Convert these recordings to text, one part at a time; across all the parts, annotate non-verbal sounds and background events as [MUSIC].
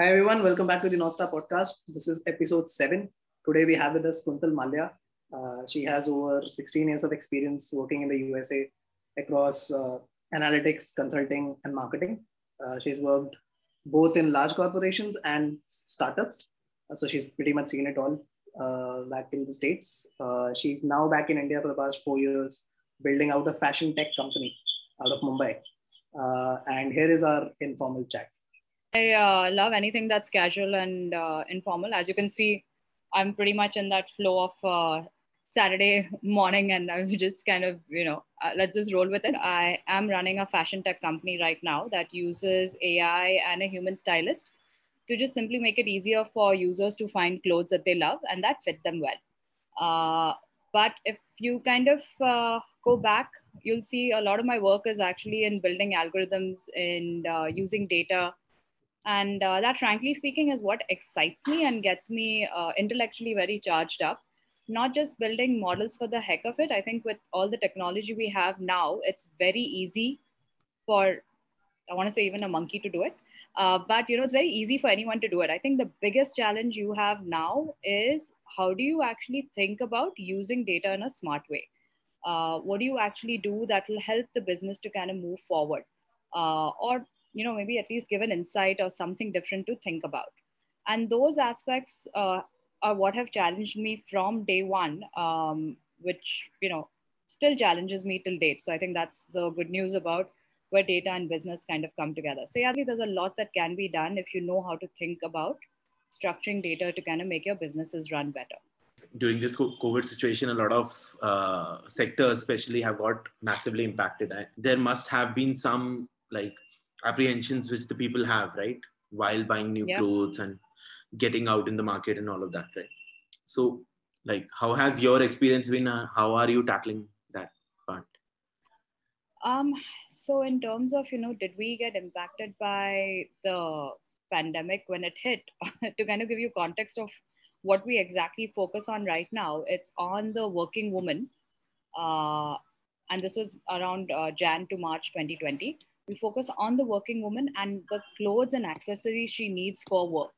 Hi everyone, welcome back to the North podcast. This is episode seven. Today we have with us Kuntal Malya. Uh, she has over 16 years of experience working in the USA across uh, analytics, consulting, and marketing. Uh, she's worked both in large corporations and startups. Uh, so she's pretty much seen it all uh, back in the States. Uh, she's now back in India for the past four years, building out a fashion tech company out of Mumbai. and here is our informal chat. I uh, love anything that's casual and uh, informal. As you can see, I'm pretty much in that flow of uh, Saturday [LAUGHS] morning, and I'm just kind of, you know, uh, let's just roll with it. I am running a fashion tech company right now that uses AI and a human stylist to just simply make it easier for users to find clothes that they love and that fit them well. Uh, but if you kind of uh, go back, you'll see a lot of my work is actually in building algorithms and using data and uh, that frankly speaking is what excites me and gets me uh, intellectually very charged up. Not just building models for the heck of it. I think with all the technology we have now it's very easy for i want to say even a monkey to do it. Uh, but you know it's very easy for anyone to do it. I think the biggest challenge you have now is how do you actually think about using data in a smart way? Uh, what do you actually do that will help the business to kind of move forward? Uh, or you know maybe at least give an insight or something different to think about. And those aspects uh, are what have challenged me from day one um, which you know still challenges me till date. So i think that's the good news about where data and business kind of come together. So yeah there's a lot that can be done if you know how to think about structuring data to kind of make your businesses run better. During this covid situation a lot of uh, sectors especially have got massively impacted. There must have been some like apprehensions which the people have right? While buying new yeah. clothes and getting out in the market and all of that right? So like how has your experience been? Uh, how are you tackling that part? Um so in terms of you know did we get impacted by the pandemic when it hit? [LAUGHS] To kind of give you context of what we exactly focus on right now it's on the working woman. Uh, and this was around uh, jan to march 2020 we focus on the working woman and the clothes and accessories she needs for work.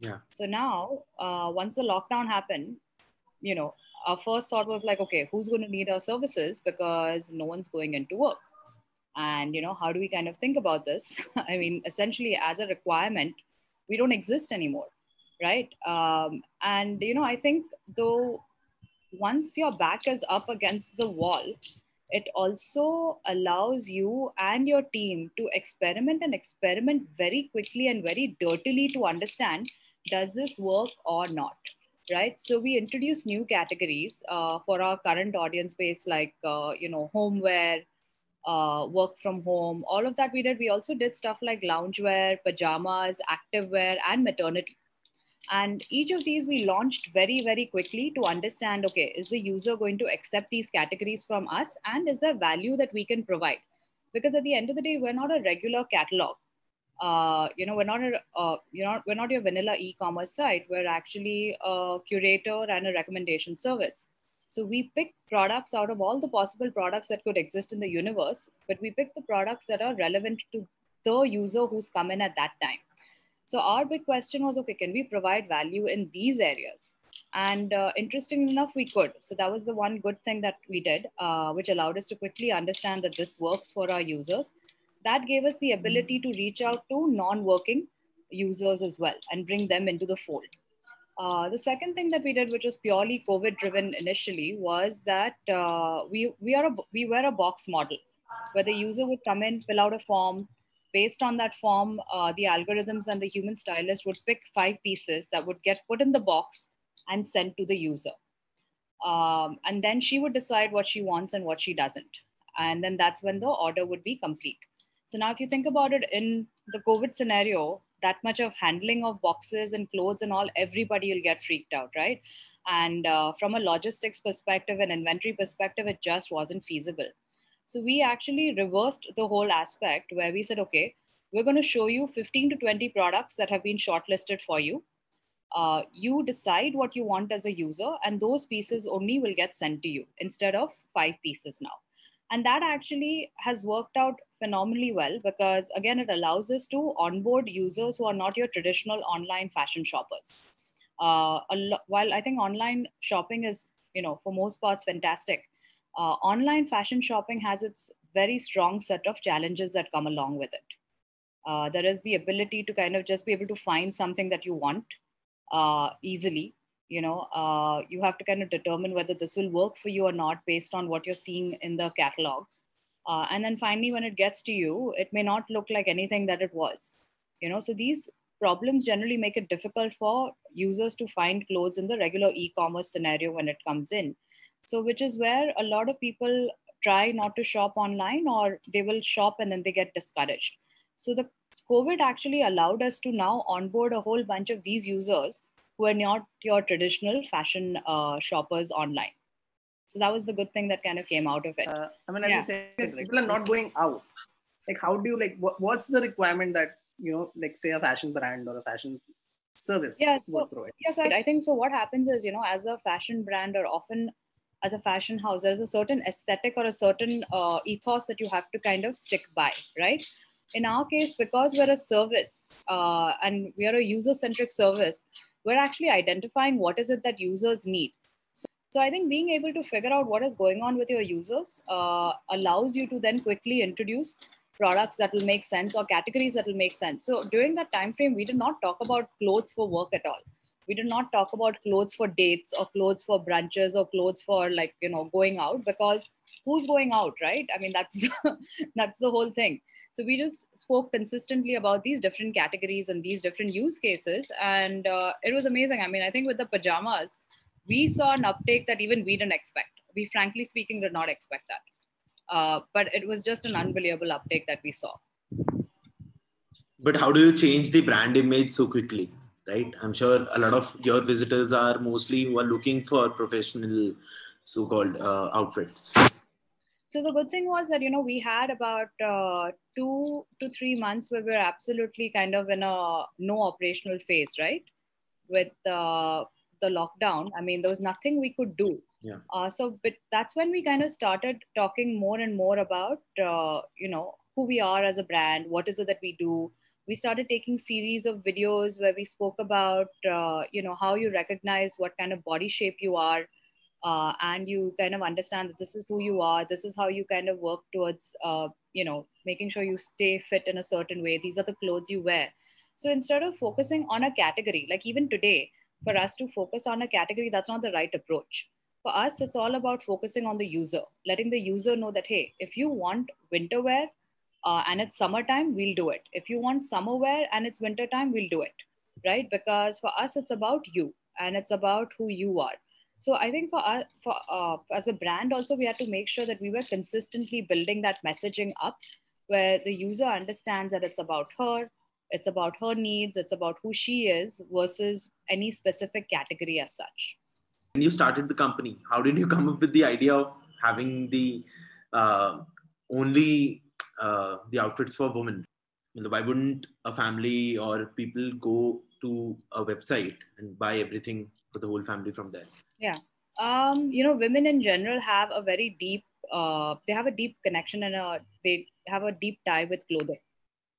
Yeah. So now uh, once the lockdown happened you know our first thought was like okay who's going to need our services? Because no one's going into work. And you know how do we kind of think about this? [LAUGHS] I mean essentially as a requirement we don't exist anymore right? Um, and you know i think though once your back is up against the wall it also allows you and your team to experiment and experiment very quickly and very dirtily to understand does this work or not right? So we introduce new categories uh, for our current audience base like uh, you know homeware uh, work from home all of that we did. We also did stuff like loungewear pajamas activewear and maternity and each of these we launched very, very quickly to understand, okay, is the user going to accept these categories from us? And is there value that we can provide? Because at the end of the day, we're not a regular catalog. Uh, you know, we're not a, uh, you know, we're not your vanilla e-commerce site. We're actually a curator and a recommendation service. So we pick products out of all the possible products that could exist in the universe, but we pick the products that are relevant to the user who's come in at that time. So our big question was, okay, can we provide value in these areas? And uh, interesting enough, we could. So that was the one good thing that we did, uh, which allowed us to quickly understand that this works for our users. That gave us the ability to reach out to non-working users as well and bring them into the fold. Uh, the second thing that we did, which was purely COVID-driven initially, was that uh, we we are a, we were a box model, where the user would come in, fill out a form, based on that form, uh, the algorithms and the human stylist would pick five pieces that would get put in the box and sent to the user. Um, and then she would decide what she wants and what she doesn't. And then that's when the order would be complete. So now, if you think about it in the COVID scenario, that much of handling of boxes and clothes and all, everybody will get freaked out, right? And uh, from a logistics perspective and inventory perspective, it just wasn't feasible. So we actually reversed the whole aspect where we said, okay, we're going to show you 15 to 20 products that have been shortlisted for you. Uh, you decide what you want as a user, and those pieces only will get sent to you instead of five pieces now. And that actually has worked out phenomenally well because again it allows us to onboard users who are not your traditional online fashion shoppers uh, while i think online shopping is you know for most parts fantastic uh, online fashion shopping has its very strong set of challenges that come along with it. Uh, there is the ability to kind of just be able to find something that you want uh, easily. You know uh, you have to kind of determine whether this will work for you or not based on what you're seeing in the catalog. Uh, and then finally when it gets to you it may not look like anything that it was. You know so these problems generally make it difficult for users to find clothes in the regular e-commerce scenario when it comes in so which is where a lot of people try not to shop online or they will shop and then they get discouraged so the covid actually allowed us to now onboard a whole bunch of these users who are not your traditional fashion uh, shoppers online so that was the good thing that kind of came out of it Uh, I mean, as Yeah. you said, people are not going out. Like, how do you like? What, what's the requirement that you know, like, say, a fashion brand or a fashion service Yeah, so- Yes, I, I think so. What happens is, you know, as a fashion brand or often as a fashion house, there's a certain aesthetic or a certain uh, ethos that you have to kind of stick by, right? In our case, because we're a service uh, and we are a user centric service, we're actually identifying what is it that users need. So, so I think being able to figure out what is going on with your users uh, allows you to then quickly introduce products that will make sense or categories that will make sense. So during that time frame, we did not talk about clothes for work at all. We did not talk about clothes for dates or clothes for brunches or clothes for like you know going out because who's going out, right? I mean that's [LAUGHS] that's the whole thing. So we just spoke consistently about these different categories and these different use cases, and uh, it was amazing. I mean, I think with the pajamas, we saw an uptake that even we didn't expect. We frankly speaking did not expect that. Uh, but it was just an unbelievable uptake that we saw. But how do you change the brand image so quickly? Right. I'm sure a lot of your visitors are mostly who are looking for professional, so-called uh, outfits. So the good thing was that you know we had about uh, two to three months where we were absolutely kind of in a no operational phase, right? With uh, the lockdown, I mean there was nothing we could do. Yeah. Uh, so, but that's when we kind of started talking more and more about uh, you know who we are as a brand, what is it that we do. We started taking series of videos where we spoke about uh, you know how you recognize what kind of body shape you are uh, and you kind of understand that this is who you are this is how you kind of work towards uh, you know making sure you stay fit in a certain way. These are the clothes you wear. So instead of focusing on a category like even today for us to focus on a category that's not the right approach. For us it's all about focusing on the user letting the user know that hey if you want winter wear uh, and it's summertime we'll do it. If you want summer wear and it's winter time we'll do it right? Because for us it's about you and it's about who you are. So I think for us, for uh, as a brand, also we had to make sure that we were consistently building that messaging up, where the user understands that it's about her, it's about her needs, it's about who she is, versus any specific category as such. When you started the company, how did you come up with the idea of having the uh, only uh, the outfits for women? Why wouldn't a family or people go to a website and buy everything for the whole family from there? Yeah, um, you know, women in general have a very deep, uh, they have a deep connection and a, they have a deep tie with clothing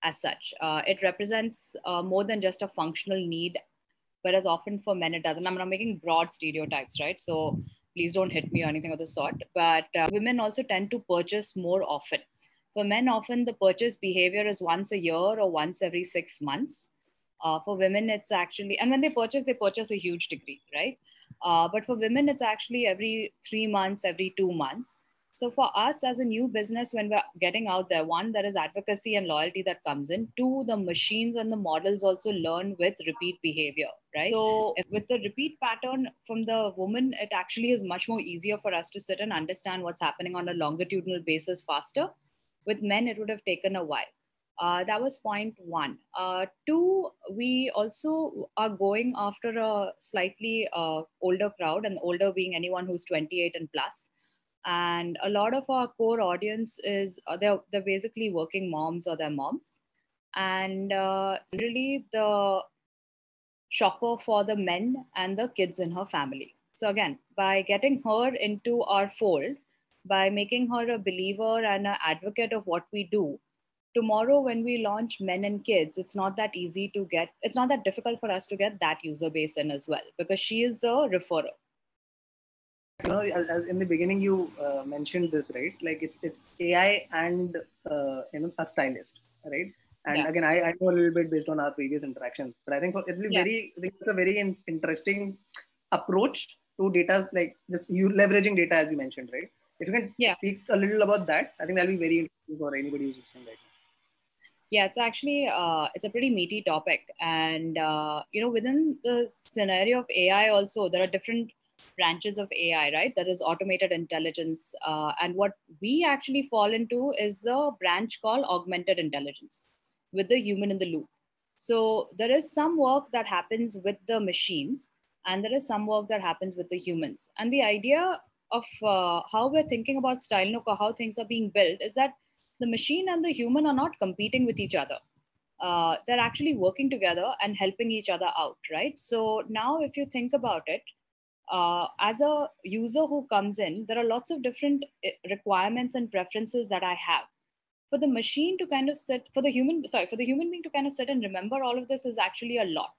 as such. Uh, it represents uh, more than just a functional need, whereas often for men it doesn't. I'm not making broad stereotypes, right? So please don't hit me or anything of the sort. But uh, women also tend to purchase more often. For men, often the purchase behavior is once a year or once every six months. Uh, for women, it's actually, and when they purchase, they purchase a huge degree, right? Uh, but for women, it's actually every three months, every two months. So for us as a new business, when we're getting out there, one, there is advocacy and loyalty that comes in. Two, the machines and the models also learn with repeat behavior, right? So with the repeat pattern from the woman, it actually is much more easier for us to sit and understand what's happening on a longitudinal basis faster. With men, it would have taken a while. Uh, that was point one. Uh, two, we also are going after a slightly uh, older crowd, and older being anyone who's 28 and plus. And a lot of our core audience is uh, they're, they're basically working moms or their moms. And uh, really the shopper for the men and the kids in her family. So, again, by getting her into our fold, by making her a believer and an advocate of what we do, tomorrow when we launch men and kids it's not that easy to get it's not that difficult for us to get that user base in as well because she is the referrer you know in the beginning you uh, mentioned this right like it's it's ai and uh, you know a stylist right and yeah. again I, I know a little bit based on our previous interactions but i think it'll be yeah. very it's a very in- interesting approach to data like just you leveraging data as you mentioned right if you can yeah. speak a little about that i think that'll be very interesting for anybody who's listening right now yeah it's actually uh, it's a pretty meaty topic and uh, you know within the scenario of ai also there are different branches of AI, right? That is automated intelligence. Uh, and what we actually fall into is the branch called augmented intelligence with the human in the loop. So there is some work that happens with the machines, and there is some work that happens with the humans. And the idea of uh, how we're thinking about Stylenook or how things are being built is that the machine and the human are not competing with each other. Uh, they're actually working together and helping each other out, right? So now, if you think about it, uh, as a user who comes in, there are lots of different eh, requirements and preferences that I have. For the machine to kind of sit, for the human, sorry, for the human being to kind of sit and remember all of this is actually a lot,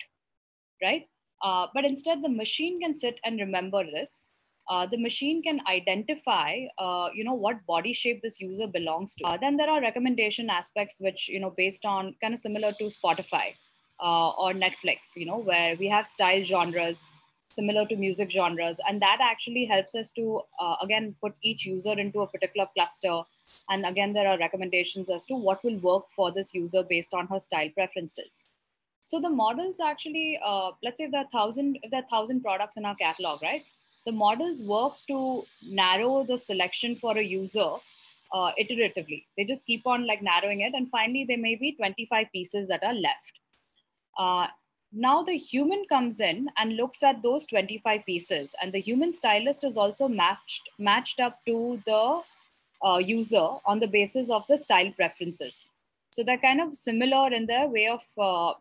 right? Uh, but instead, the machine can sit and remember this. Uh, the machine can identify, uh, you know, what body shape this user belongs to. Uh, then there are recommendation aspects, which you know, based on kind of similar to Spotify uh, or Netflix, you know, where we have style genres similar to music genres. And that actually helps us to, uh, again, put each user into a particular cluster. And again, there are recommendations as to what will work for this user based on her style preferences. So the models actually, uh, let's say there are thousand, if there are thousand products in our catalog, right? The models work to narrow the selection for a user uh, iteratively. They just keep on like narrowing it, and finally there may be 25 pieces that are left. Uh, now the human comes in and looks at those 25 pieces and the human stylist is also matched matched up to the uh, user on the basis of the style preferences so they're kind of similar in their way of uh,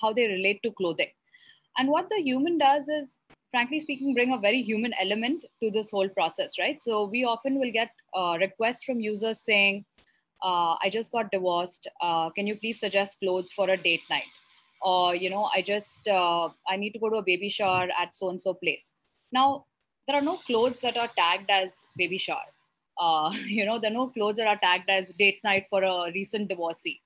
how they relate to clothing and what the human does is frankly speaking bring a very human element to this whole process right? So we often will get uh, requests from users saying uh, i just got divorced. Uh, can you please suggest clothes for a date night? Or you know i just uh, i need to go to a baby shower at so and so place. Now there are no clothes that are tagged as baby shower. Uh, [LAUGHS] you know there are no clothes that are tagged as date night for a recent divorcee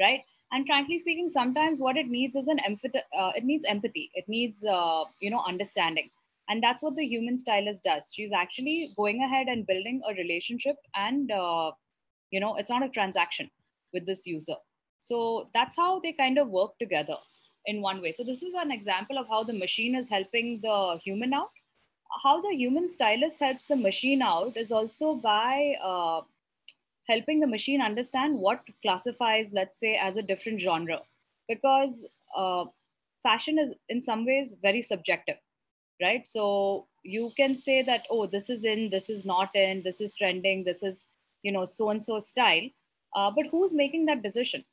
right and frankly speaking sometimes what it needs is an empathy uh, it needs empathy it needs uh, you know understanding and that's what the human stylist does she's actually going ahead and building a relationship and uh, you know it's not a transaction with this user so that's how they kind of work together in one way. So this is an example of how the machine is helping the human out. How the human stylist helps the machine out is also by uh, helping the machine understand what classifies, let's say, as a different genre, because uh, fashion is in some ways very subjective, right? So you can say that, oh, this is in, this is not in, this is trending, this is, you know, so and so style. Uh, but who's making that decision?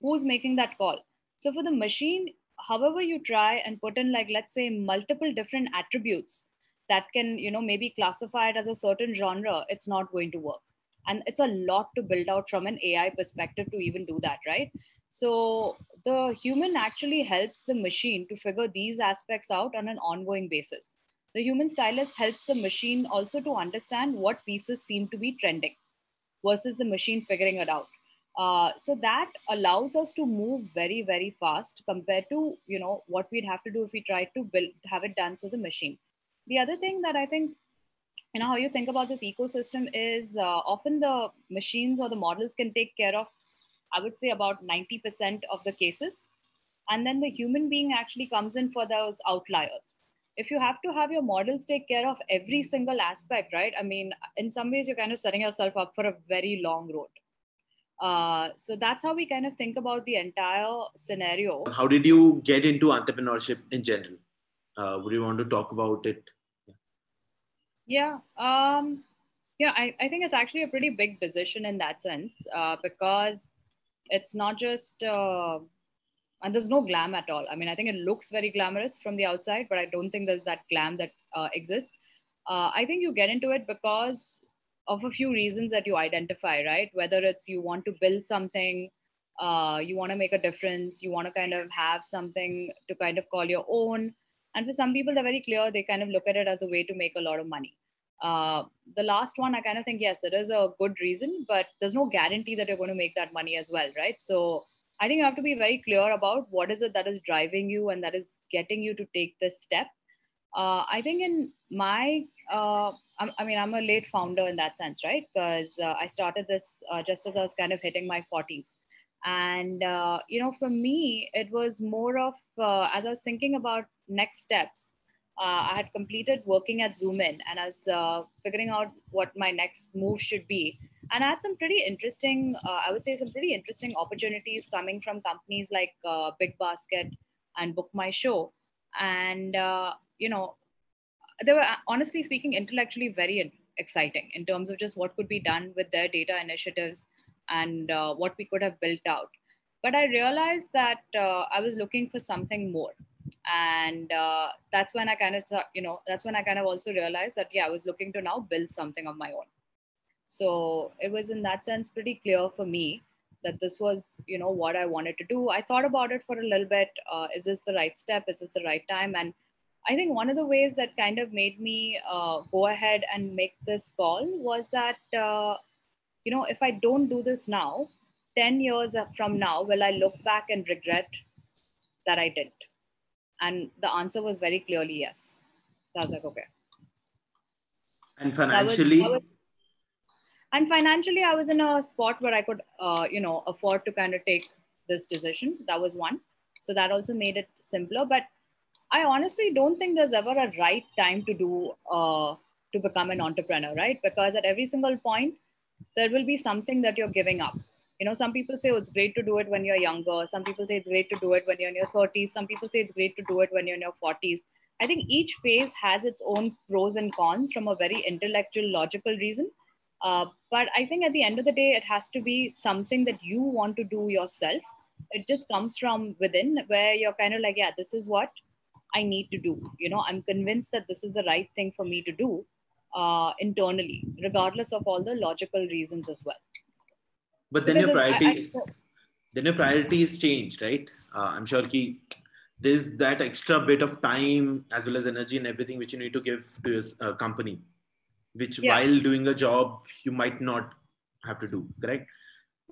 who's making that call so for the machine however you try and put in like let's say multiple different attributes that can you know maybe classify it as a certain genre it's not going to work and it's a lot to build out from an ai perspective to even do that right? So the human actually helps the machine to figure these aspects out on an ongoing basis. The human stylist helps the machine also to understand what pieces seem to be trending versus the machine figuring it out. Uh, so that allows us to move very very fast compared to you know what we'd have to do if we tried to build have it done through the machine. The other thing that i think you know how you think about this ecosystem is uh, often the machines or the models can take care of i would say about 90% of the cases and then the human being actually comes in for those outliers if you have to have your models take care of every single aspect right i mean in some ways you're kind of setting yourself up for a very long road uh, so that's how we kind of think about the entire scenario. How did you get into entrepreneurship in general? Uh, would you want to talk about it? Yeah. Um, yeah, I, I think it's actually a pretty big decision in that sense uh, because it's not just, uh, and there's no glam at all. I mean, I think it looks very glamorous from the outside, but I don't think there's that glam that uh, exists. Uh, I think you get into it because of a few reasons that you identify, right? Whether it's you want to build something, uh, you want to make a difference, you want to kind of have something to kind of call your own. And for some people, they're very clear. They kind of look at it as a way to make a lot of money. Uh, the last one, I kind of think, yes, it is a good reason, but there's no guarantee that you're going to make that money as well, right? So I think you have to be very clear about what is it that is driving you and that is getting you to take this step. Uh, I think in my, uh, I mean, I'm a late founder in that sense, right? Because uh, I started this uh, just as I was kind of hitting my 40s. And, uh, you know, for me, it was more of, as I was thinking about next steps, I had completed working at Zoomin and I was figuring out what my next move should be. And I had some pretty interesting, uh, I would say, some pretty interesting opportunities coming from companies like uh, Big Basket and Book My Show, and uh, you know, they were honestly speaking intellectually very exciting in terms of just what could be done with their data initiatives and uh, what we could have built out. But I realized that uh, I was looking for something more, and uh, that's when I kind of, you know, that's when I kind of also realized that yeah, I was looking to now build something of my own. So it was in that sense pretty clear for me that this was you know what i wanted to do. I thought about it for a little bit uh, is this the right step? Is this the right time? And i think one of the ways that kind of made me uh, go ahead and make this call was that uh, you know if i don't do this now 10 years from now will i look back and regret that i didn't and the answer was very clearly yes. So i was like okay. And financially that was, that was, and financially i was in a spot where i could uh, you know afford to kind of take this decision. That was one. So that also made it simpler. But i honestly don't think there's ever a right time to do uh, to become an entrepreneur right? Because at every single point there will be something that you're giving up you know some people say oh, it's great to do it when you're younger some people say it's great to do it when you're in your 30s some people say it's great to do it when you're in your 40s i think each phase has its own pros and cons from a very intellectual logical reason uh, but I think at the end of the day, it has to be something that you want to do yourself. It just comes from within where you're kind of like, yeah, this is what I need to do. You know, I'm convinced that this is the right thing for me to do uh, internally, regardless of all the logical reasons as well. But then because your priorities, I, I, then your priorities change, right? Uh, I'm sure ki, there's that extra bit of time as well as energy and everything which you need to give to your uh, company which yeah. while doing a job you might not have to do correct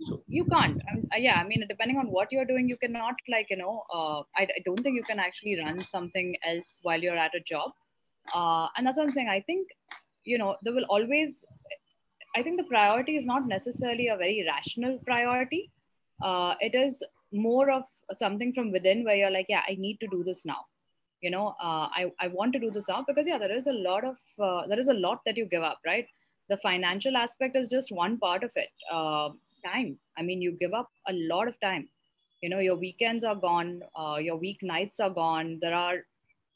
so you can't um, yeah i mean depending on what you're doing you cannot like you know uh, I, I, don't think you can actually run something else while you're at a job uh, and that's what i'm saying i think you know there will always i think the priority is not necessarily a very rational priority. Uh, it is more of something from within where you're like yeah i need to do this now. You know uh, I, I want to do this now because yeah there is a lot of uh, there is a lot that you give up right? The financial aspect is just one part of it. Uh, time. I mean you give up a lot of time. You know your weekends are gone uh, your weeknights are gone. There are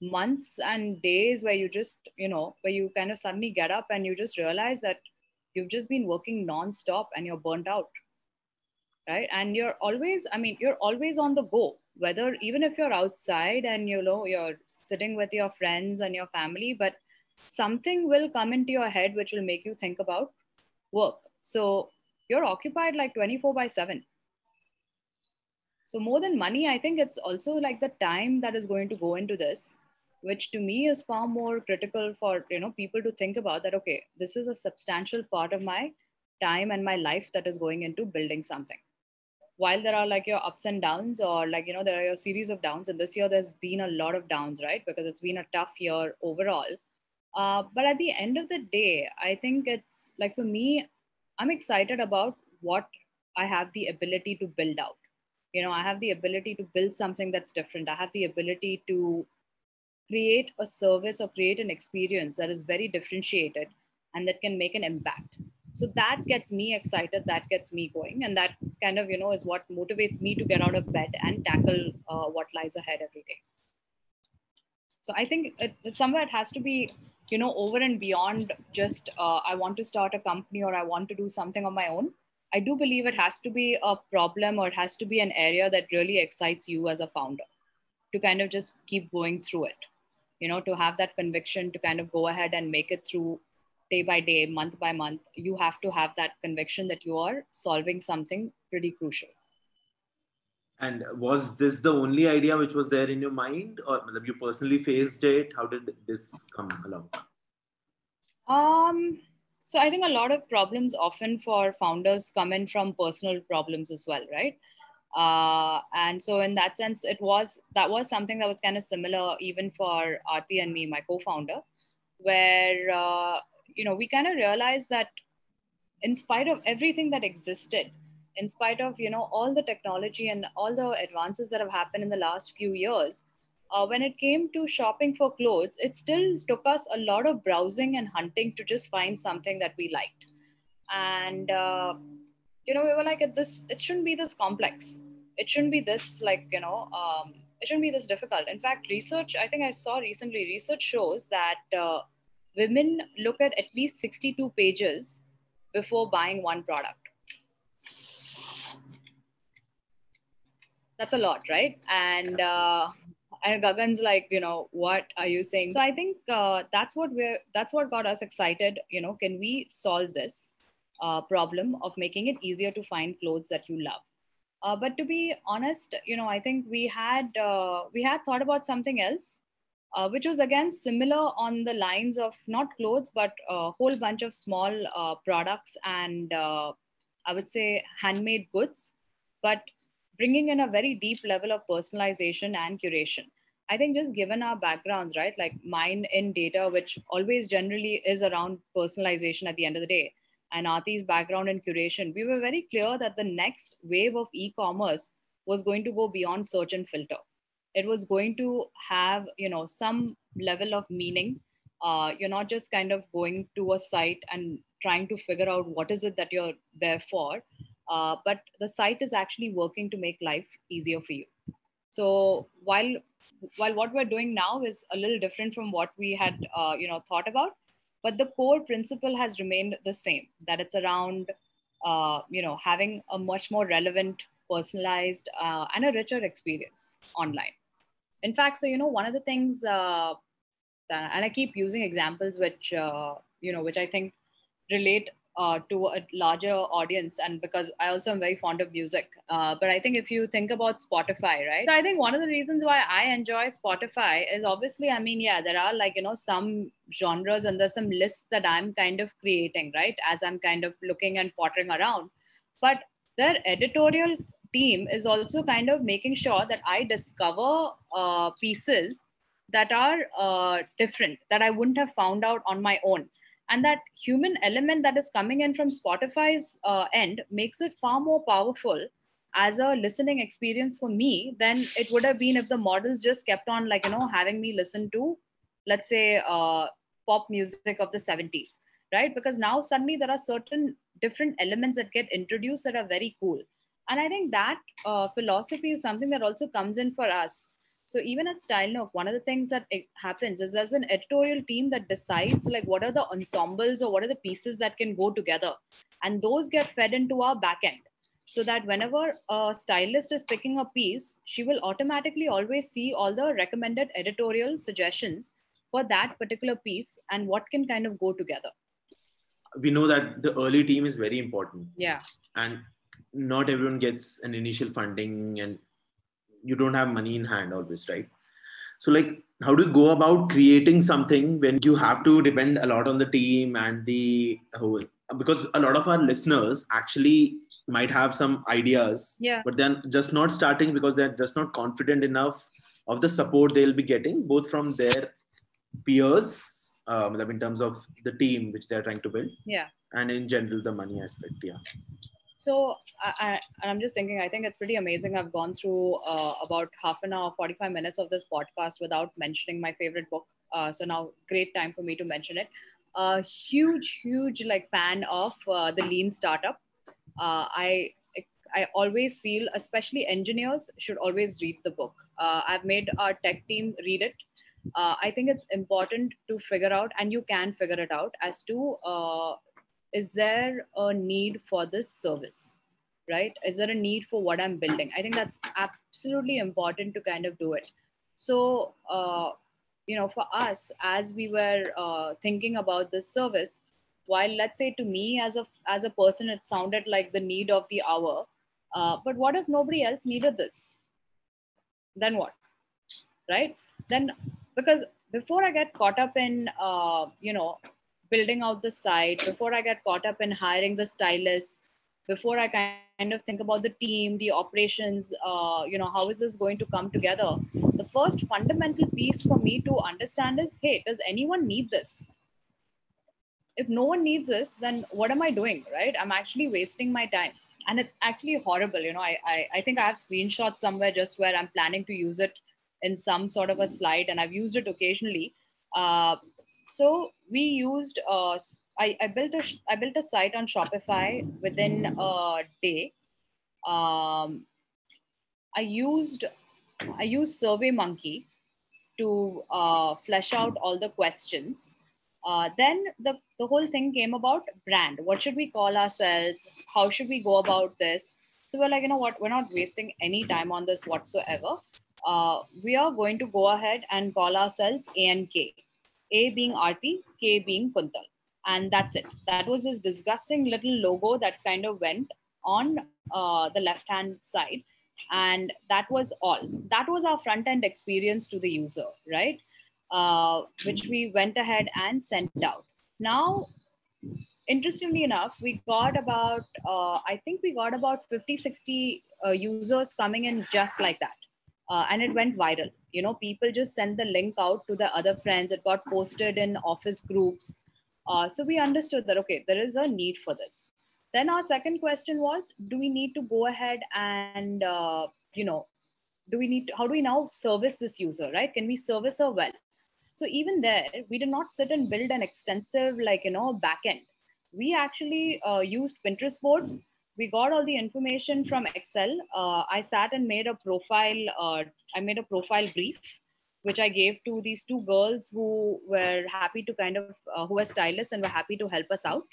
months and days where you just you know where you kind of suddenly get up and you just realize that you've just been working non-stop and you're burnt out right? And you're always i mean you're always on the go whether even if you're outside and you know you're sitting with your friends and your family but something will come into your head which will make you think about work. So you're occupied like 24 by 7 so more than money i think it's also like the time that is going to go into this which to me is far more critical for you know people to think about that okay this is a substantial part of my time and my life that is going into building something. While there are like your ups and downs or like you know there are your series of downs and this year there's been a lot of downs right because it's been a tough year overall. Uh, but at the end of the day i think it's like for me i'm excited about what i have the ability to build out. You know i have the ability to build something that's different. I have the ability to create a service or create an experience that is very differentiated and that can make an impact. So that gets me excited that gets me going and that kind of you know is what motivates me to get out of bed and tackle uh, what lies ahead every day. So i think it, it, somewhere it has to be you know over and beyond just uh, i want to start a company or i want to do something on my own. I do believe it has to be a problem or it has to be an area that really excites you as a founder to kind of just keep going through it you know to have that conviction to kind of go ahead and make it through day by day, month by month, you have to have that conviction that you are solving something pretty crucial. And was this the only idea which was there in your mind, or you personally faced it? How did this come along? Um, so I think a lot of problems often for founders come in from personal problems as well, right? Uh, and so in that sense, it was that was something that was kind of similar even for Aarti and me, my co-founder, where uh, you know we kind of realized that in spite of everything that existed in spite of you know all the technology and all the advances that have happened in the last few years uh, when it came to shopping for clothes it still took us a lot of browsing and hunting to just find something that we liked. And uh, you know we were like this it shouldn't be this complex it shouldn't be this like you know um, it shouldn't be this difficult in fact research i think i saw recently research shows that uh, women look at at least 62 pages before buying one product that's a lot, right? And uh, and Gagan's like, you know, what are you saying? So I think uh, that's what we're that's what got us excited. You know, can we solve this uh, problem of making it easier to find clothes that you love? Uh, but to be honest, you know, I think we had uh, we had thought about something else, uh, which was again similar on the lines of not clothes, but a whole bunch of small uh, products and uh, I would say handmade goods, but bringing in a very deep level of personalization and curation. I think just given our backgrounds, right, like mine in data, which always generally is around personalization at the end of the day, and Aarti's background in curation, we were very clear that the next wave of e-commerce was going to go beyond search and filter. It was going to have, you know, some level of meaning. Uh, you're not just kind of going to a site and trying to figure out what is it that you're there for, uh, but the site is actually working to make life easier for you. So while while what we're doing now is a little different from what we had uh, you know thought about, but the core principle has remained the same. That it's around uh, you know having a much more relevant, personalized, uh, and a richer experience online. In fact, so you know one of the things, uh, that, and I keep using examples which uh, you know which I think relate uh, to a larger audience and because i also am very fond of music uh, but i think if you think about spotify right? So i think one of the reasons why i enjoy spotify is obviously i mean yeah there are like you know some genres and there's some lists that i'm kind of creating right as i'm kind of looking and pottering around. But their editorial team is also kind of making sure that i discover uh, pieces that are uh, different that i wouldn't have found out on my own and that human element that is coming in from spotify's uh, end makes it far more powerful as a listening experience for me than it would have been if the models just kept on like you know having me listen to let's say uh, pop music of the 70s right? Because now suddenly there are certain different elements that get introduced that are very cool. And i think that uh, philosophy is something that also comes in for us so even at Style Nook, one of the things that happens is there's an editorial team that decides like what are the ensembles or what are the pieces that can go together, and those get fed into our backend. So that whenever a stylist is picking a piece, she will automatically always see all the recommended editorial suggestions for that particular piece and what can kind of go together. We know that the early team is very important. Yeah. And not everyone gets an initial funding and you don't have money in hand always right? So like how do you go about creating something when you have to depend a lot on the team and the whole? Because a lot of our listeners actually might have some ideas yeah. but then just not starting because they're just not confident enough of the support they'll be getting both from their peers um, in terms of the team which they're trying to build yeah. and in general the money aspect yeah so I, I, am just thinking, I think it's pretty amazing. I've gone through uh, about half an hour, 45 minutes of this podcast without mentioning my favorite book. Uh, so now, great time for me to mention it. A huge, huge like fan of uh, the Lean Startup. Uh, I I always feel, especially engineers, should always read the book. Uh, I've made our tech team read it. Uh, I think it's important to figure out, and you can figure it out as to is there a need for this service right? Is there a need for what i'm building? I think that's absolutely important to kind of do it. So uh, you know for us as we were uh, thinking about this service while let's say to me as a as a person it sounded like the need of the hour uh, but what if nobody else needed this? Then what right? Then because before i get caught up in uh, you know building out the site before i get caught up in hiring the stylist, before i kind of think about the team the operations uh, you know how is this going to come together? The first fundamental piece for me to understand is hey does anyone need this? If no one needs this then what am i doing right? I'm actually wasting my time. And it's actually horrible you know I, I i think i have screenshots somewhere just where i'm planning to use it in some sort of a slide and i've used it occasionally. Uh, so we used uh, I, I built a I built a site on Shopify within a day. Um, I used I used SurveyMonkey to uh, flesh out all the questions. Uh, then the, the whole thing came about brand. What should we call ourselves? How should we go about this? So we're like, you know what? We're not wasting any time on this whatsoever. Uh, we are going to go ahead and call ourselves A and K. A being Aarti, K being Kuntal. And that's it. That was this disgusting little logo that kind of went on uh, the left hand side. And that was all. That was our front end experience to the user right? Uh, which we went ahead and sent out. Now interestingly enough we got about uh, i think we got about 50 60 uh, users coming in just like that. Uh, and it went viral you know people just sent the link out to the other friends it got posted in office groups uh, so we understood that, okay, there is a need for this. Then our second question was, do we need to go ahead and, uh, you know, do we need to, how do we now service this user, right? Can we service her well? So even there, we did not sit and build an extensive, like, you know, backend. We actually uh, used Pinterest boards. We got all the information from Excel. Uh, I sat and made a profile. Uh, I made a profile brief which I gave to these two girls who were happy to kind of, uh, who were stylists and were happy to help us out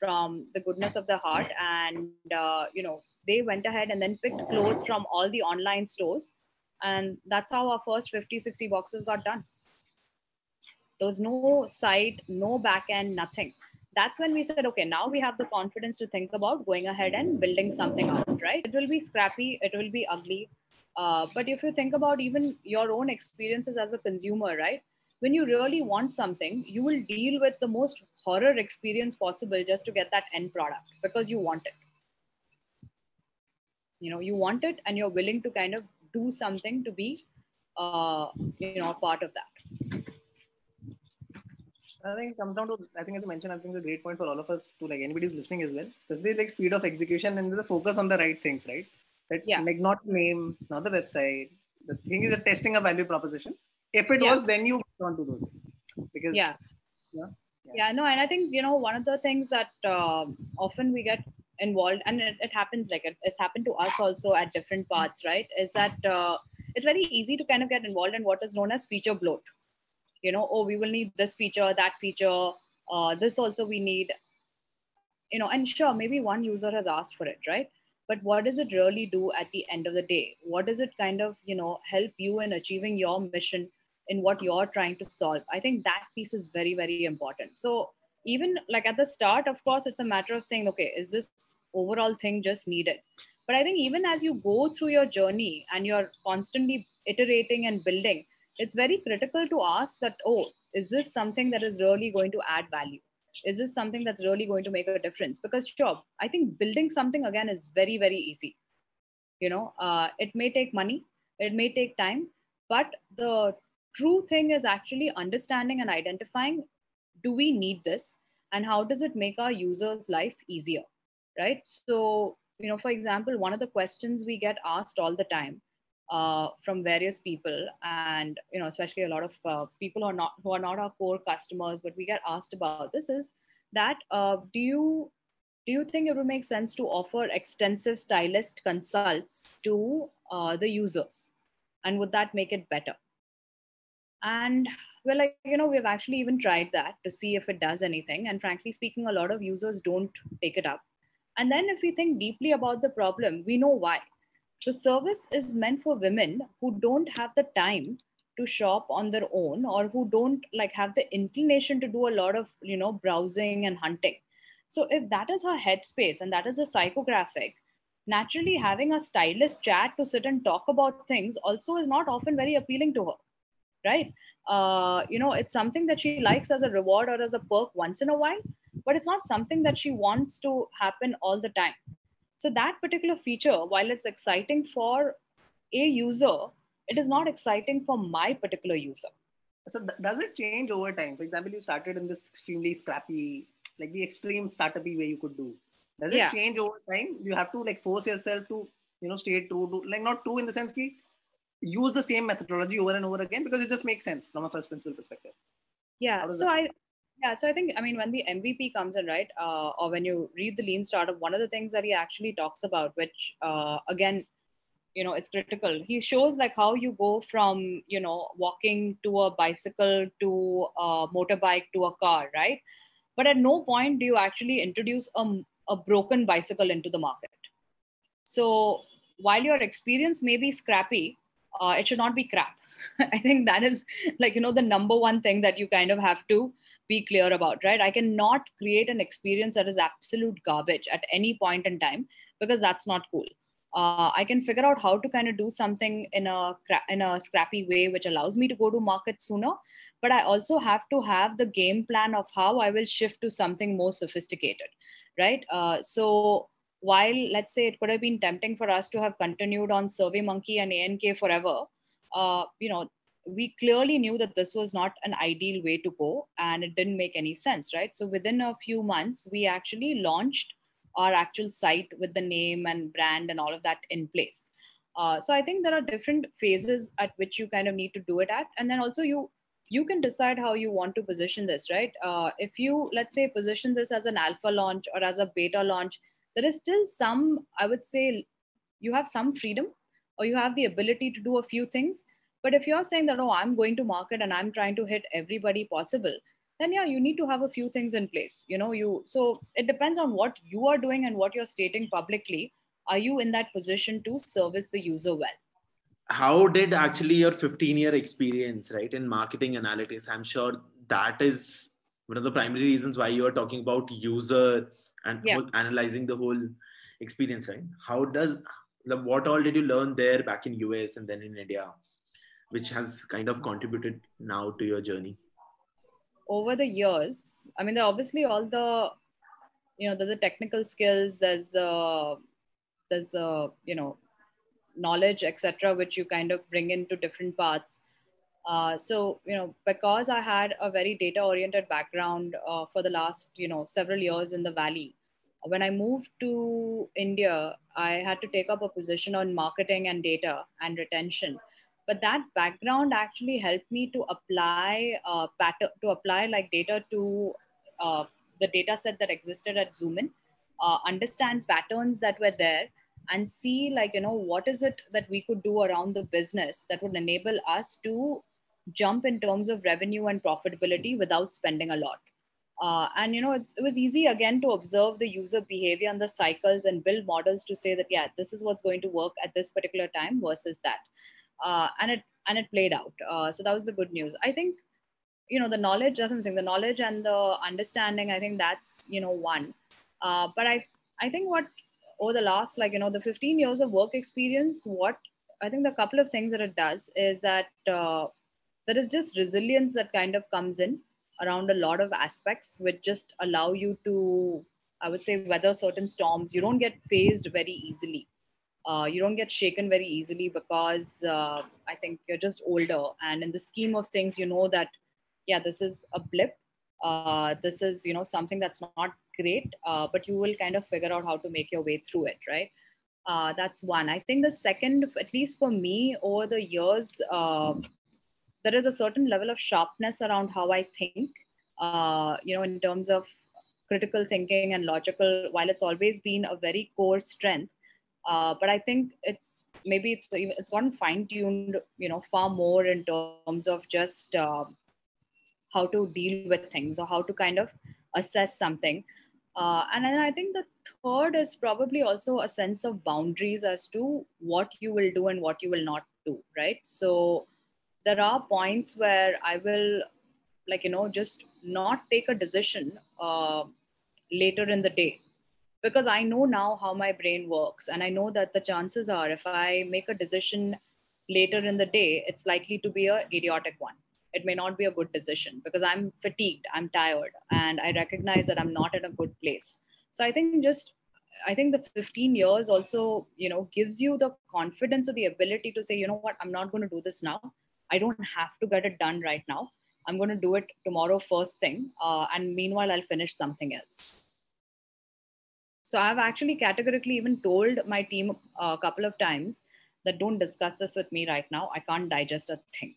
from the goodness of their heart. And, uh, you know, they went ahead and then picked clothes from all the online stores. And that's how our first 50, 60 boxes got done. There was no site, no back end, nothing. That's when we said, okay, now we have the confidence to think about going ahead and building something out, right? It will be scrappy, it will be ugly, uh, but if you think about even your own experiences as a consumer, right? When you really want something, you will deal with the most horror experience possible just to get that end product because you want it. You know, you want it and you're willing to kind of do something to be, uh, you know, part of that. I think it comes down to, I think as you mentioned, I think it's a great point for all of us to like anybody who's listening as well. Because there's like speed of execution and the focus on the right things, right? Right? Yeah. Like not name, not the website. The thing is, testing a value proposition. If it yeah. works, then you go on to those things. Because yeah. yeah. Yeah. no, and I think you know one of the things that uh, often we get involved, and it, it happens like it, it's happened to us also at different parts, right? Is that uh, it's very easy to kind of get involved in what is known as feature bloat. You know, oh, we will need this feature, that feature, uh, this also we need. You know, and sure, maybe one user has asked for it, right? but what does it really do at the end of the day what does it kind of you know help you in achieving your mission in what you're trying to solve i think that piece is very very important so even like at the start of course it's a matter of saying okay is this overall thing just needed but i think even as you go through your journey and you're constantly iterating and building it's very critical to ask that oh is this something that is really going to add value? Is this something that's really going to make a difference? Because sure i think building something again is very very easy. You know uh, it may take money it may take time but the true thing is actually understanding and identifying do we need this? And how does it make our users life easier right? So you know for example one of the questions we get asked all the time uh, from various people. And you know especially a lot of uh, people who are not who are not our core customers but we get asked about this is that uh, do you do you think it would make sense to offer extensive stylist consults to uh, the users? And would that make it better? And well like you know we've actually even tried that to see if it does anything. And frankly speaking a lot of users don't take it up. And then if we think deeply about the problem we know why the service is meant for women who don't have the time to shop on their own or who don't like have the inclination to do a lot of you know browsing and hunting. So if that is her headspace and that is a psychographic naturally having a stylist chat to sit and talk about things also is not often very appealing to her right? Uh, you know it's something that she likes as a reward or as a perk once in a while but it's not something that she wants to happen all the time so that particular feature while it's exciting for a user it is not exciting for my particular user. So th- does it change over time? For example you started in this extremely scrappy like the extreme startup way you could do. Does it yeah. change over time? You have to like force yourself to you know stay true to like not true in the sense that use the same methodology over and over again because it just makes sense from a first principle perspective. Yeah. So i yeah so i think i mean when the mvp comes in right uh, or when you read the lean startup one of the things that he actually talks about which uh, again you know is critical he shows like how you go from you know walking to a bicycle to a motorbike to a car right? But at no point do you actually introduce a, a broken bicycle into the market. So while your experience may be scrappy uh, it should not be crap. [LAUGHS] I think that is like you know the number one thing that you kind of have to be clear about right? I cannot create an experience that is absolute garbage at any point in time because that's not cool. Uh, i can figure out how to kind of do something in a in a scrappy way which allows me to go to market sooner but i also have to have the game plan of how i will shift to something more sophisticated right? Uh, so while let's say it could have been tempting for us to have continued on surveymonkey and ank forever uh, you know we clearly knew that this was not an ideal way to go and it didn't make any sense right? So within a few months we actually launched our actual site with the name and brand and all of that in place. Uh, so i think there are different phases at which you kind of need to do it at and then also you you can decide how you want to position this right? Uh, if you let's say position this as an alpha launch or as a beta launch there is still some i would say you have some freedom or you have the ability to do a few things. But if you're saying that oh i'm going to market and i'm trying to hit everybody possible then yeah you need to have a few things in place. You know you so it depends on what you are doing and what you're stating publicly. Are you in that position to service the user well? How did actually your 15 year experience right in marketing analytics? I'm sure that is one of the primary reasons why you are talking about user and yeah. analyzing the whole experience right? How does the what all did you learn there back in us and then in india which has kind of contributed now to your journey? Over the years i mean obviously all the you know there's the technical skills there's the there's the you know knowledge etc which you kind of bring into different paths uh, so you know because i had a very data oriented background uh, for the last you know several years in the valley when i moved to india i had to take up a position on marketing and data and retention. But that background actually helped me to apply uh, pattern to apply like data to uh, the data set that existed at Zoomin, uh, understand patterns that were there and see like you know what is it that we could do around the business that would enable us to jump in terms of revenue and profitability without spending a lot. Uh, and you know it, it, was easy again to observe the user behavior and the cycles and build models to say that yeah this is what's going to work at this particular time versus that. Uh, and it and it played out. Uh, so that was the good news. I think you know the knowledge that's what i'm saying the knowledge and the understanding i think that's you know one. Uh, but i i think what over the last like you know the 15 years of work experience what i think the couple of things that it does is that uh, there is just resilience that kind of comes in around a lot of aspects which just allow you to i would say weather certain storms. You don't get fazed very easily. Uh, you don't get shaken very easily because uh, i think you're just older. And in the scheme of things you know that yeah this is a blip. Uh, this is you know something that's not great uh, but you will kind of figure out how to make your way through it right? Uh, that's one. I think the second at least for me over the years uh, there is a certain level of sharpness around how I think, uh, you know, in terms of critical thinking and logical, while it's always been a very core strength. Uh, but I think it's maybe it's it's gotten fine tuned, you know, far more in terms of just uh, how to deal with things or how to kind of assess something. Uh, and then I think the third is probably also a sense of boundaries as to what you will do and what you will not do, right? So there are points where I will, like, you know, just not take a decision uh, later in the day because I know now how my brain works. And I know that the chances are if I make a decision later in the day, it's likely to be a idiotic one. It may not be a good decision because I'm fatigued, I'm tired, and I recognize that I'm not in a good place. So I think just I think the 15 years also, you know, gives you the confidence or the ability to say, you know what, I'm not going to do this now. I don't have to get it done right now. I'm going to do it tomorrow first thing. Uh, and meanwhile, I'll finish something else. So I've actually categorically even told my team a couple of times that don't discuss this with me right now. I can't digest a thing.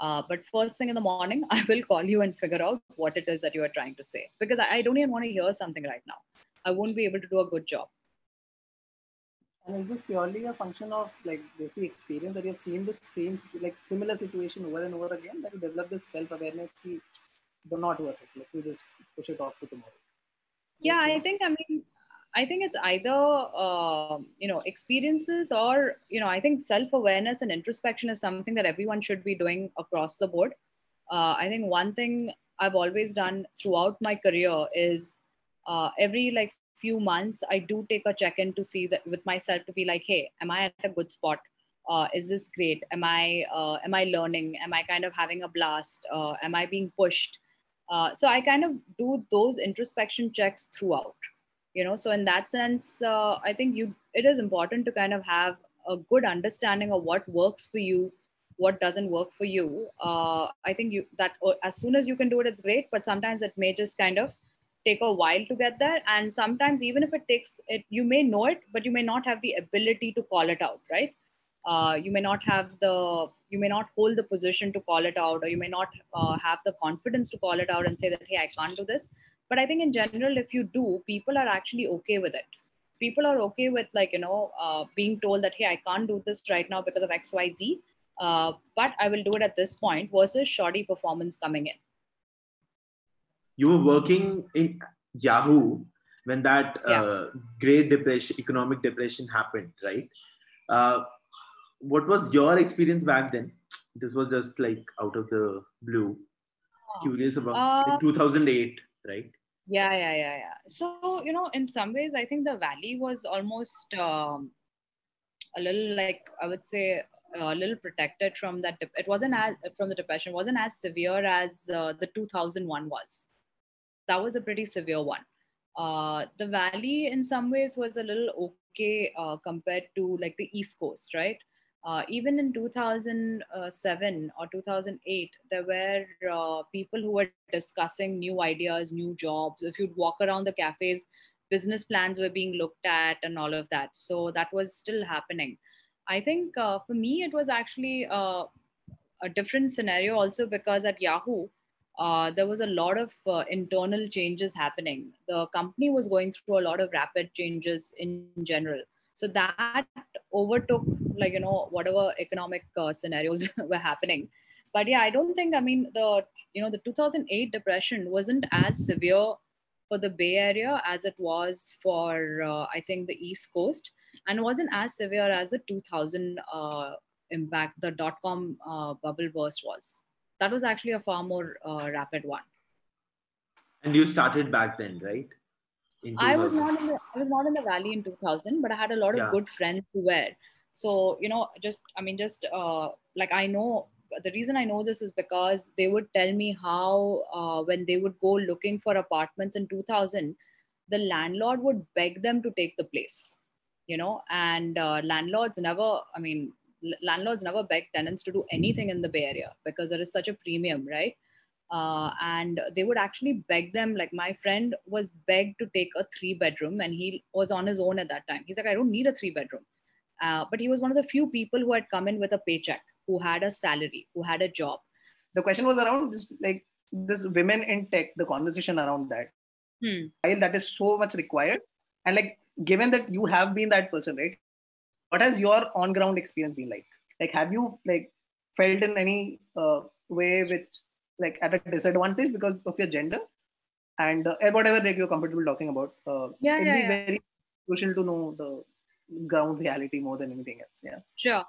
Uh, but first thing in the morning, [LAUGHS] I will call you and figure out what it is that you are trying to say because I don't even want to hear something right now. I won't be able to do a good job. And is this purely a function of like the experience that you have seen the same like similar situation over and over again that you develop this self awareness to do not work it like you just push it off to tomorrow. Yeah, I think I mean I think it's either uh, you know experiences or you know I think self awareness and introspection is something that everyone should be doing across the board. Uh, I think one thing I've always done throughout my career is uh, every like few months i do take a check in to see that with myself to be like hey am i at a good spot? Uh, is this great? Am i uh, am i learning? Am i kind of having a blast? Uh, am i being pushed? Uh, so i kind of do those introspection checks throughout you know? So in that sense uh, i think you it is important to kind of have a good understanding of what works for you what doesn't work for you. Uh, i think you that as soon as you can do it it's great but sometimes it may just kind of take a while to get there. And sometimes even if it takes it you may know it but you may not have the ability to call it out right? Uh, you may not have the you may not hold the position to call it out or you may not uh, have the confidence to call it out and say that hey i can't do this. But i think in general if you do people are actually okay with it. People are okay with like you know uh, being told that hey i can't do this right now because of xyz uh, but i will do it at this point versus shoddy performance coming in you were working in Yahoo when that yeah. uh, Great Depression, economic depression happened, right? Uh, what was your experience back then? This was just like out of the blue. Curious about uh, 2008, right? Yeah, yeah, yeah, yeah. So you know, in some ways, I think the valley was almost um, a little like I would say a little protected from that. It wasn't as from the depression wasn't as severe as uh, the 2001 was that was a pretty severe one. Uh, the valley, in some ways, was a little okay uh, compared to like the East Coast, right? Uh, even in 2007 or 2008, there were uh, people who were discussing new ideas, new jobs. If you'd walk around the cafes, business plans were being looked at and all of that. So that was still happening. I think uh, for me, it was actually uh, a different scenario also because at Yahoo, uh, there was a lot of uh, internal changes happening. The company was going through a lot of rapid changes in general. So that overtook, like, you know, whatever economic uh, scenarios [LAUGHS] were happening. But yeah, I don't think, I mean, the, you know, the 2008 depression wasn't as severe for the Bay Area as it was for, uh, I think, the East Coast and wasn't as severe as the 2000 uh, impact, the dot com bubble burst was that was actually a far more uh, rapid one. And you started back then, right? I was not in the I was not in the valley in 2000, but I had a lot of yeah. good friends who were. So you know, just I mean, just uh, like I know the reason I know this is because they would tell me how uh, when they would go looking for apartments in 2000, the landlord would beg them to take the place, you know, and uh, landlords never. I mean, landlords never beg tenants to do anything in the Bay Area because there is such a premium, right? Uh, and they would actually beg them. Like my friend was begged to take a three bedroom, and he was on his own at that time. He's like, I don't need a three bedroom. Uh, but he was one of the few people who had come in with a paycheck, who had a salary, who had a job. The question was around just like this women in tech, the conversation around that. Hmm. While that is so much required, and like given that you have been that person, right? What has your on ground experience been like like have you like felt in any uh, way which like at a disadvantage because of your gender and uh, whatever like you're comfortable talking about uh, yeah, it'd yeah, be yeah. very crucial to know the ground reality more than anything else yeah sure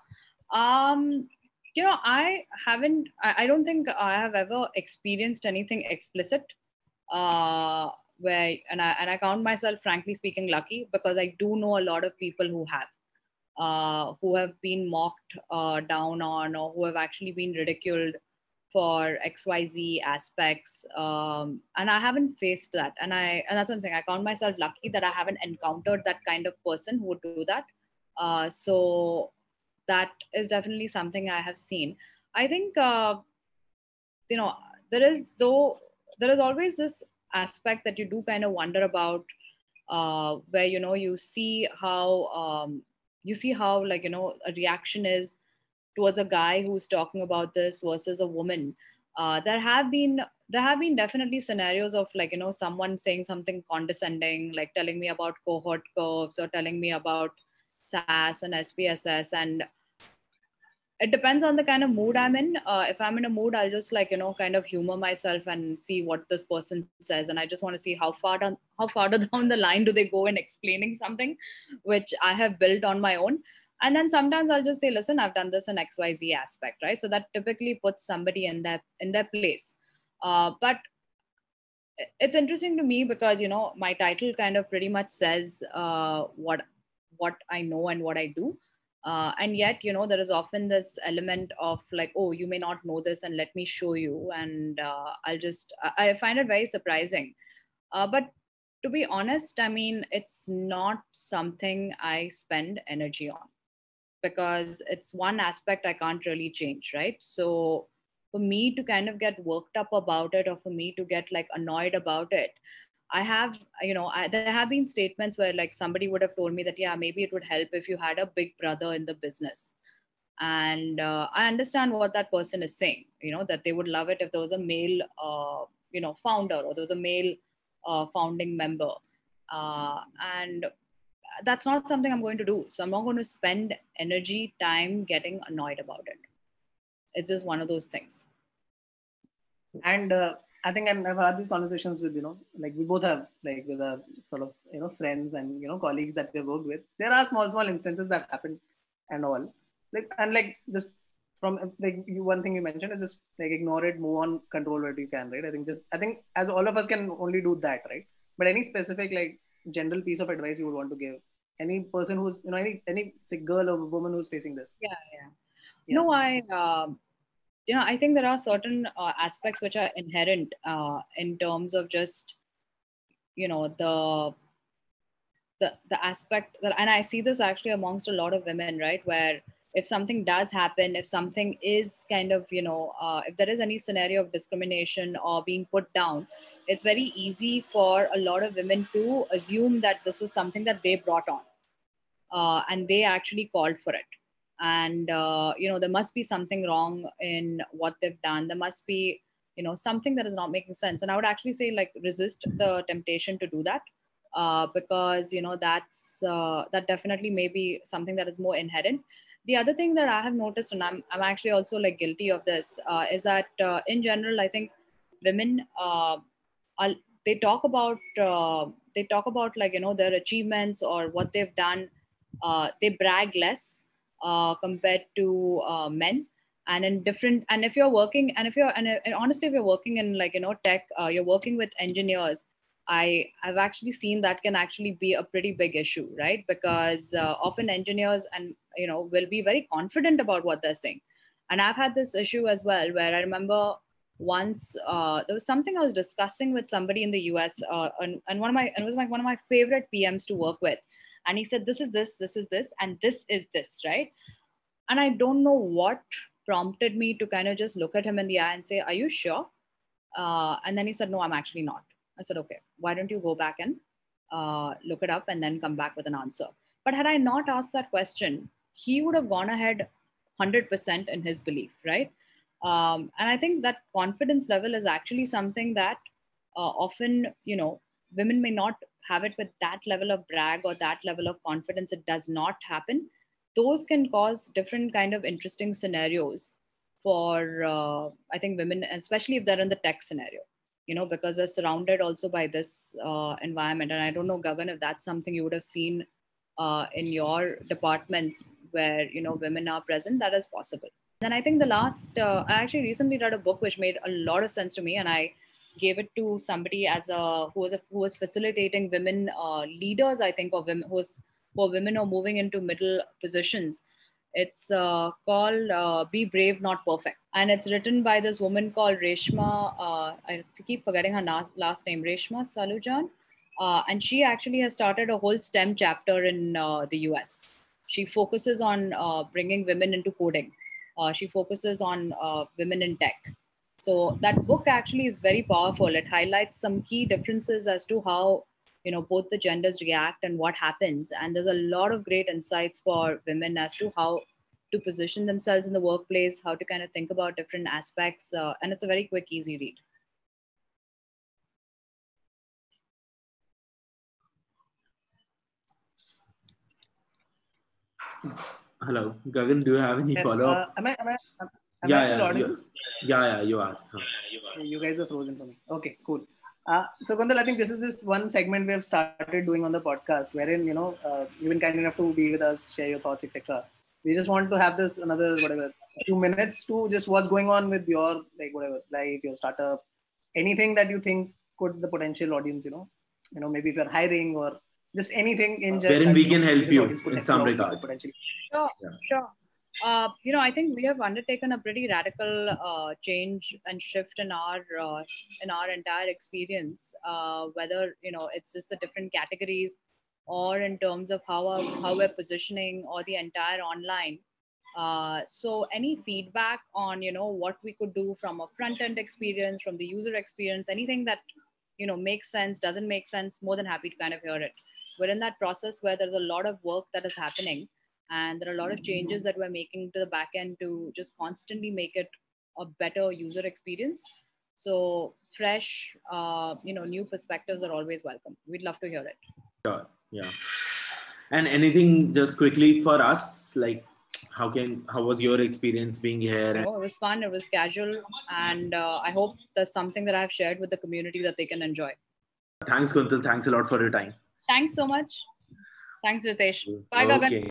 um you know, I haven't, I, I, don't think I have ever experienced anything explicit uh, where, and I, and I count myself, frankly speaking, lucky because I do know a lot of people who have. Uh, who have been mocked uh, down on or who have actually been ridiculed for xyz aspects. Um, and i haven't faced that. And i and that's what i'm saying. I count myself lucky that i haven't encountered that kind of person who would do that. Uh, so that is definitely something i have seen. I think uh, you know there is though there is always this aspect that you do kind of wonder about uh, where you know you see how um, you see how like you know a reaction is towards a guy who's talking about this versus a woman. Uh, there have been there have been definitely scenarios of like you know someone saying something condescending like telling me about cohort curves or telling me about SAS and SPSS and it depends on the kind of mood I'm in. Uh, if I'm in a mood, I'll just like you know kind of humor myself and see what this person says, and I just want to see how far down how far [LAUGHS] down the line do they go in explaining something, which I have built on my own. And then sometimes I'll just say, listen, I've done this in X Y Z aspect, right? So that typically puts somebody in their in their place. Uh, but it's interesting to me because you know my title kind of pretty much says uh, what what I know and what I do uh, and yet you know there is often this element of like oh you may not know this and let me show you. And uh, i'll just i find it very surprising. Uh, but to be honest i mean it's not something i spend energy on because it's one aspect i can't really change right? So for me to kind of get worked up about it or for me to get like annoyed about it I have, you know, I, there have been statements where like somebody would have told me that, yeah, maybe it would help if you had a big brother in the business. And uh, I understand what that person is saying, you know, that they would love it if there was a male, uh, you know, founder or there was a male uh, founding member. Uh, and that's not something I'm going to do. So I'm not going to spend energy, time getting annoyed about it. It's just one of those things. And uh, I think I've had these conversations with, you know, like we both have, like with our sort of, you know, friends and, you know, colleagues that we've worked with. There are small, small instances that happen and all. Like, and like just from like you, one thing you mentioned is just like ignore it, move on, control what you can, right? I think just, I think as all of us can only do that, right? But any specific, like, general piece of advice you would want to give any person who's, you know, any, any say, girl or woman who's facing this? Yeah, yeah. yeah. No, I, um, you know i think there are certain uh, aspects which are inherent uh, in terms of just you know the the the aspect that and i see this actually amongst a lot of women right? Where if something does happen if something is kind of you know uh, if there is any scenario of discrimination or being put down it's very easy for a lot of women to assume that this was something that they brought on uh, and they actually called for it and uh, you know there must be something wrong in what they've done. There must be you know something that is not making sense. And i would actually say like resist the temptation to do that uh, because you know that's uh, that definitely may be something that is more inherent. The other thing that i have noticed and i'm, I'm actually also like guilty of this uh, is that uh, in general i think women uh, are, they talk about they talk about like you know their achievements or what they've done they brag less uh, compared to uh, men. And in different and if you're working and if you're and, and honestly if you're working in like you know tech uh, you're working with engineers i i've actually seen that can actually be a pretty big issue right? Because uh, often engineers and you know will be very confident about what they're saying. And i've had this issue as well where i remember once uh, there was something i was discussing with somebody in the us uh, and, and one of my and it was like one of my favorite pms to work with and he said this is this this is this and this is this right? And i don't know what prompted me to kind of just look at him in the eye and say are you sure? Uh, and then he said no i'm actually not. I said okay why don't you go back and uh, look it up and then come back with an answer? But had i not asked that question he would have gone ahead 100% in his belief right? Um, and i think that confidence level is actually something that uh, often you know women may not have it with that level of brag or that level of confidence it does not happen. Those can cause different kind of interesting scenarios for uh, i think women especially if they're in the tech scenario you know because they're surrounded also by this uh, environment. And i don't know gagan if that's something you would have seen uh, in your departments where you know women are present that is possible. Then I think the last, uh, I actually recently read a book which made a lot of sense to me, and I gave it to somebody as a who was a, who was facilitating women uh, leaders. I think or women who was for women who are moving into middle positions. It's uh, called uh, "Be Brave, Not Perfect," and it's written by this woman called Reshma. Uh, I keep forgetting her na- last name, Reshma Saujani, uh, and she actually has started a whole STEM chapter in uh, the US. She focuses on uh, bringing women into coding. she focuses on women in tech. So that book actually is very powerful. It highlights some key differences as to how you know both the genders react and what happens. And there's a lot of great insights for women as to how to position themselves in the workplace how to kind of think about different aspects uh, and it's a very quick easy read. Hello. Gagan do you have any follow up uh, am i am i am, yeah, I yeah, yeah, yeah yeah you are huh. you guys are frozen for me okay cool uh, so Kuntal, I think this is this one segment we have started doing on the podcast, wherein you know uh, you've been kind enough to be with us, share your thoughts, etc. We just want to have this another whatever few minutes to just what's going on with your like whatever life, your startup, anything that you think could the potential audience, you know, you know maybe if you're hiring or just anything in general. Wherein we can help you in some regard. Potentially. Sure, yeah. sure. Uh, you know, I think we have undertaken a pretty radical uh, change and shift in our uh, in our entire experience. Uh, whether you know it's just the different categories, or in terms of how our, how we're positioning, or the entire online. Uh, so, any feedback on you know what we could do from a front end experience, from the user experience, anything that you know makes sense, doesn't make sense, more than happy to kind of hear it. We're in that process where there's a lot of work that is happening and there are a lot of changes that we're making to the back end to just constantly make it a better user experience. So fresh uh, you know new perspectives are always welcome. We'd love to hear it. Sure yeah. And anything just quickly for us like how can how was your experience being here? Oh, it was fun it was casual and uh, i hope there's something that i've shared with the community that they can enjoy. Thanks kuntal. Thanks a lot for your time. Thanks so much. Thanks ritesh. Bye okay. gagan